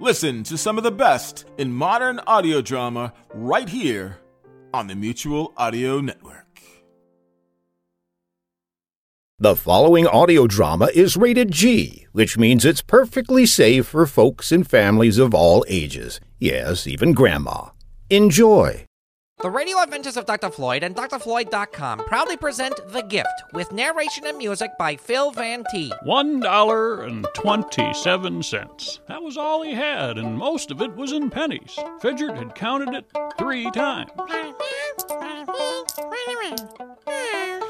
Listen to some of the best in modern audio drama right here on the Mutual Audio Network. The following audio drama is rated G, which means it's perfectly safe for folks and families of all ages. Yes, even grandma. Enjoy. The Radio Adventures of Dr. Floyd and drfloyd.com proudly present The Gift with narration and music by Phil Van T. $1.27. That was all he had, and most of it was in pennies. Fidget had counted it three times.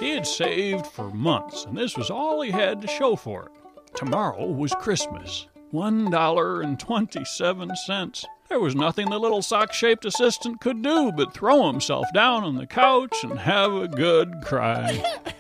He had saved for months, and this was all he had to show for it. Tomorrow was Christmas. $1.27. There was nothing the little sock shaped assistant could do but throw himself down on the couch and have a good cry.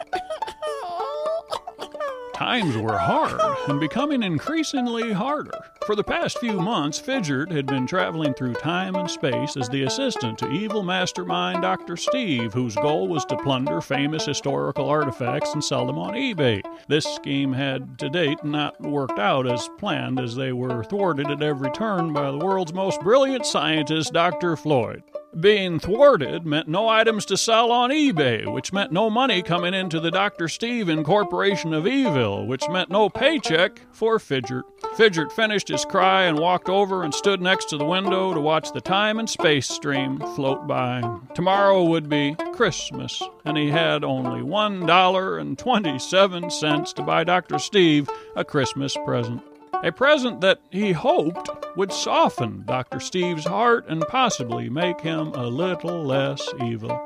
Times were hard and becoming increasingly harder. For the past few months, Fidget had been traveling through time and space as the assistant to evil mastermind Dr. Steve, whose goal was to plunder famous historical artifacts and sell them on eBay. This scheme had, to date, not worked out as planned, as they were thwarted at every turn by the world's most brilliant scientist, Dr. Floyd. Being thwarted meant no items to sell on eBay, which meant no money coming into the Dr. Steve Incorporation of Evil, which meant no paycheck for Fidget. Fidget finished his cry and walked over and stood next to the window to watch the time and space stream float by. Tomorrow would be Christmas, and he had only one dollar and twenty-seven cents to buy Dr. Steve a Christmas present. A present that he hoped would soften Dr. Steve's heart and possibly make him a little less evil.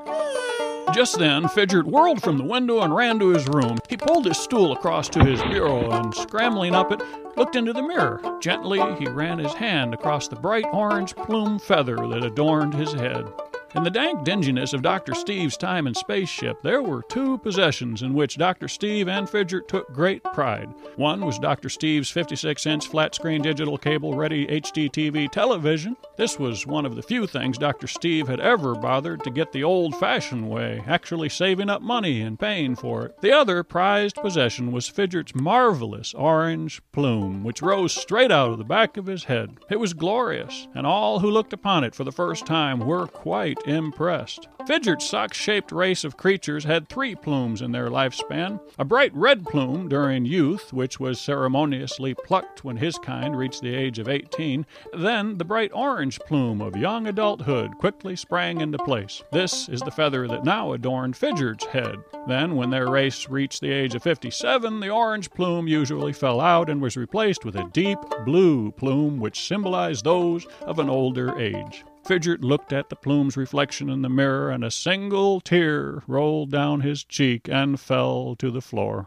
Just then, Fidget whirled from the window and ran to his room. He pulled his stool across to his bureau and, scrambling up it, looked into the mirror. Gently, he ran his hand across the bright orange plume feather that adorned his head. In the dank dinginess of Dr. Steve's time and spaceship, there were two possessions in which Dr. Steve and Fidget took great pride. One was Dr. Steve's 56 inch flat screen digital cable ready HD TV television. This was one of the few things Dr. Steve had ever bothered to get the old fashioned way, actually saving up money and paying for it. The other prized possession was Fidget's marvelous orange plume, which rose straight out of the back of his head. It was glorious, and all who looked upon it for the first time were quite impressed. Fidget's sock shaped race of creatures had three plumes in their lifespan a bright red plume during youth, which was ceremoniously plucked when his kind reached the age of 18. Then the bright orange plume of young adulthood quickly sprang into place. This is the feather that now adorned Fidget's head. Then, when their race reached the age of 57, the orange plume usually fell out and was replaced with a deep blue plume, which symbolized those of an older age. Fidget looked at the plume's reflection in the mirror, and a single tear rolled down his cheek and fell to the floor.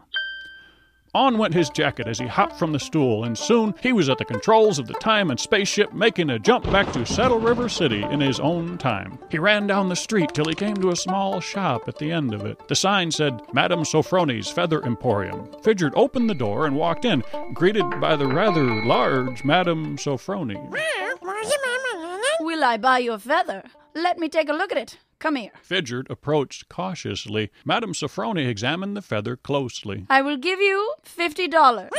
On went his jacket as he hopped from the stool, and soon he was at the controls of the time and spaceship, making a jump back to Saddle River City in his own time. He ran down the street till he came to a small shop at the end of it. The sign said, Madame Sofroni's Feather Emporium. Fidget opened the door and walked in, greeted by the rather large Madame Sofroni. Will I buy you a feather? Let me take a look at it. Come here. Fidget approached cautiously. Madame Sofroni examined the feather closely. I will give you fifty dollars.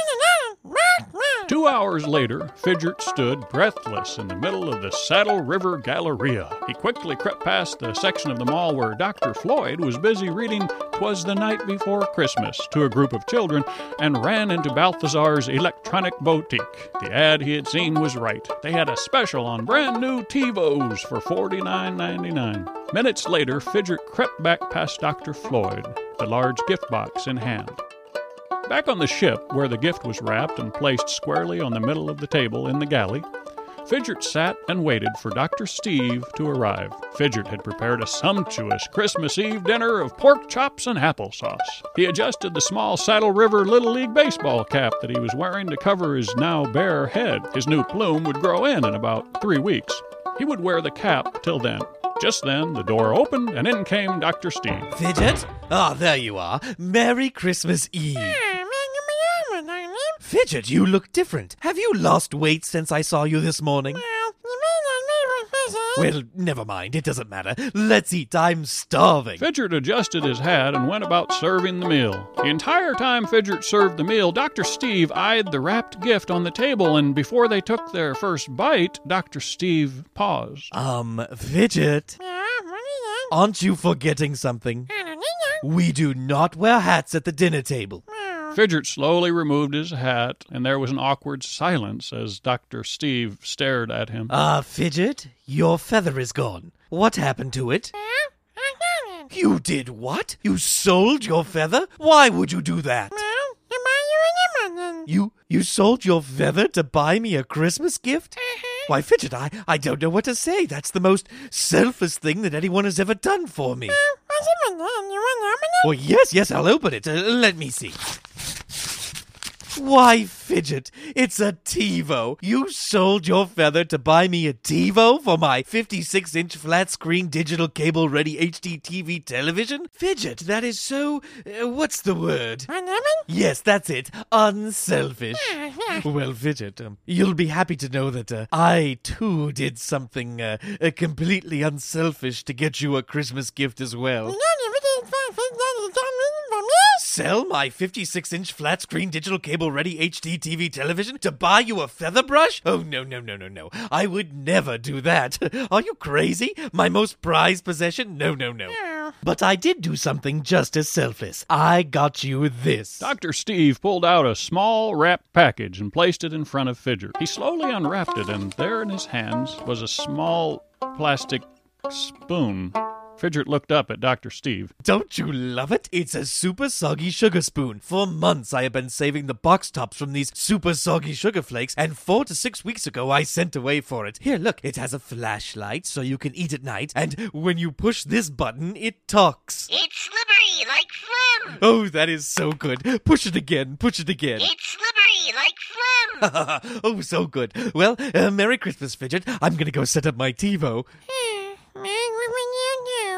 Two hours later, Fidget stood breathless in the middle of the Saddle River Galleria. He quickly crept past the section of the mall where Dr. Floyd was busy reading Twas the Night Before Christmas to a group of children and ran into Balthazar's electronic boutique. The ad he had seen was right. They had a special on brand new TiVos for $49.99. Minutes later, Fidget crept back past Dr. Floyd, the large gift box in hand. Back on the ship, where the gift was wrapped and placed squarely on the middle of the table in the galley, Fidget sat and waited for Dr. Steve to arrive. Fidget had prepared a sumptuous Christmas Eve dinner of pork chops and applesauce. He adjusted the small Saddle River Little League baseball cap that he was wearing to cover his now bare head. His new plume would grow in in about three weeks. He would wear the cap till then. Just then, the door opened, and in came Dr. Steve. Fidget? Ah, there you are. Merry Christmas Eve. Fidget, you look different. Have you lost weight since I saw you this morning? Well, never mind. It doesn't matter. Let's eat. I'm starving. Fidget adjusted his hat and went about serving the meal. The entire time Fidget served the meal, Dr. Steve eyed the wrapped gift on the table, and before they took their first bite, Dr. Steve paused. Um, Fidget. Aren't you forgetting something? We do not wear hats at the dinner table. Fidget slowly removed his hat, and there was an awkward silence as Dr. Steve stared at him. Ah, Fidget, your feather is gone. What happened to it? You did what? You sold your feather? Why would you do that? You you sold your feather to buy me a Christmas gift? Why, Fidget, I, I don't know what to say. That's the most selfless thing that anyone has ever done for me. Oh, yes, yes, I'll open it. Uh, let me see. Why, Fidget, it's a TiVo. You sold your feather to buy me a TiVo for my 56 inch flat screen digital cable ready HD TV television? Fidget, that is so. Uh, what's the word? Yes, that's it. Unselfish. well, Fidget, um, you'll be happy to know that uh, I too did something uh, uh, completely unselfish to get you a Christmas gift as well. Sell my 56 inch flat screen digital cable ready HD TV television to buy you a feather brush? Oh, no, no, no, no, no. I would never do that. Are you crazy? My most prized possession? No, no, no. But I did do something just as selfless. I got you this. Dr. Steve pulled out a small wrapped package and placed it in front of Fidget. He slowly unwrapped it, and there in his hands was a small plastic spoon. Fidget looked up at Dr. Steve. Don't you love it? It's a super soggy sugar spoon. For months I have been saving the box tops from these super soggy sugar flakes, and four to six weeks ago I sent away for it. Here, look, it has a flashlight so you can eat at night, and when you push this button, it talks. It's slippery like phlegm. Oh, that is so good. Push it again, push it again. It's slippery like phlegm. oh, so good. Well, uh, Merry Christmas, Fidget. I'm gonna go set up my TiVo.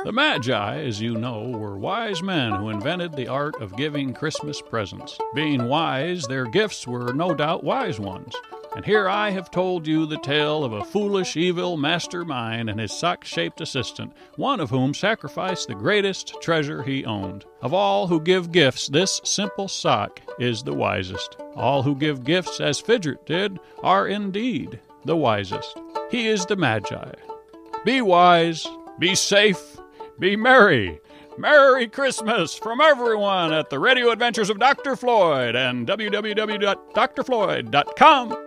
The Magi, as you know, were wise men who invented the art of giving Christmas presents. Being wise, their gifts were no doubt wise ones. And here I have told you the tale of a foolish, evil mastermind and his sock shaped assistant, one of whom sacrificed the greatest treasure he owned. Of all who give gifts, this simple sock is the wisest. All who give gifts as Fidget did are indeed the wisest. He is the Magi. Be wise, be safe, be merry. Merry Christmas from everyone at the Radio Adventures of Dr. Floyd and www.drfloyd.com.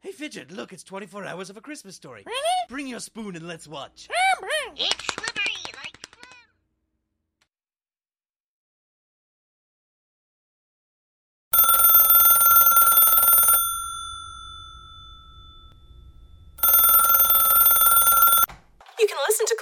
Hey, Fidget, look, it's 24 hours of a Christmas story. Bring your spoon and let's watch. It's slippery like phlegm. You can listen to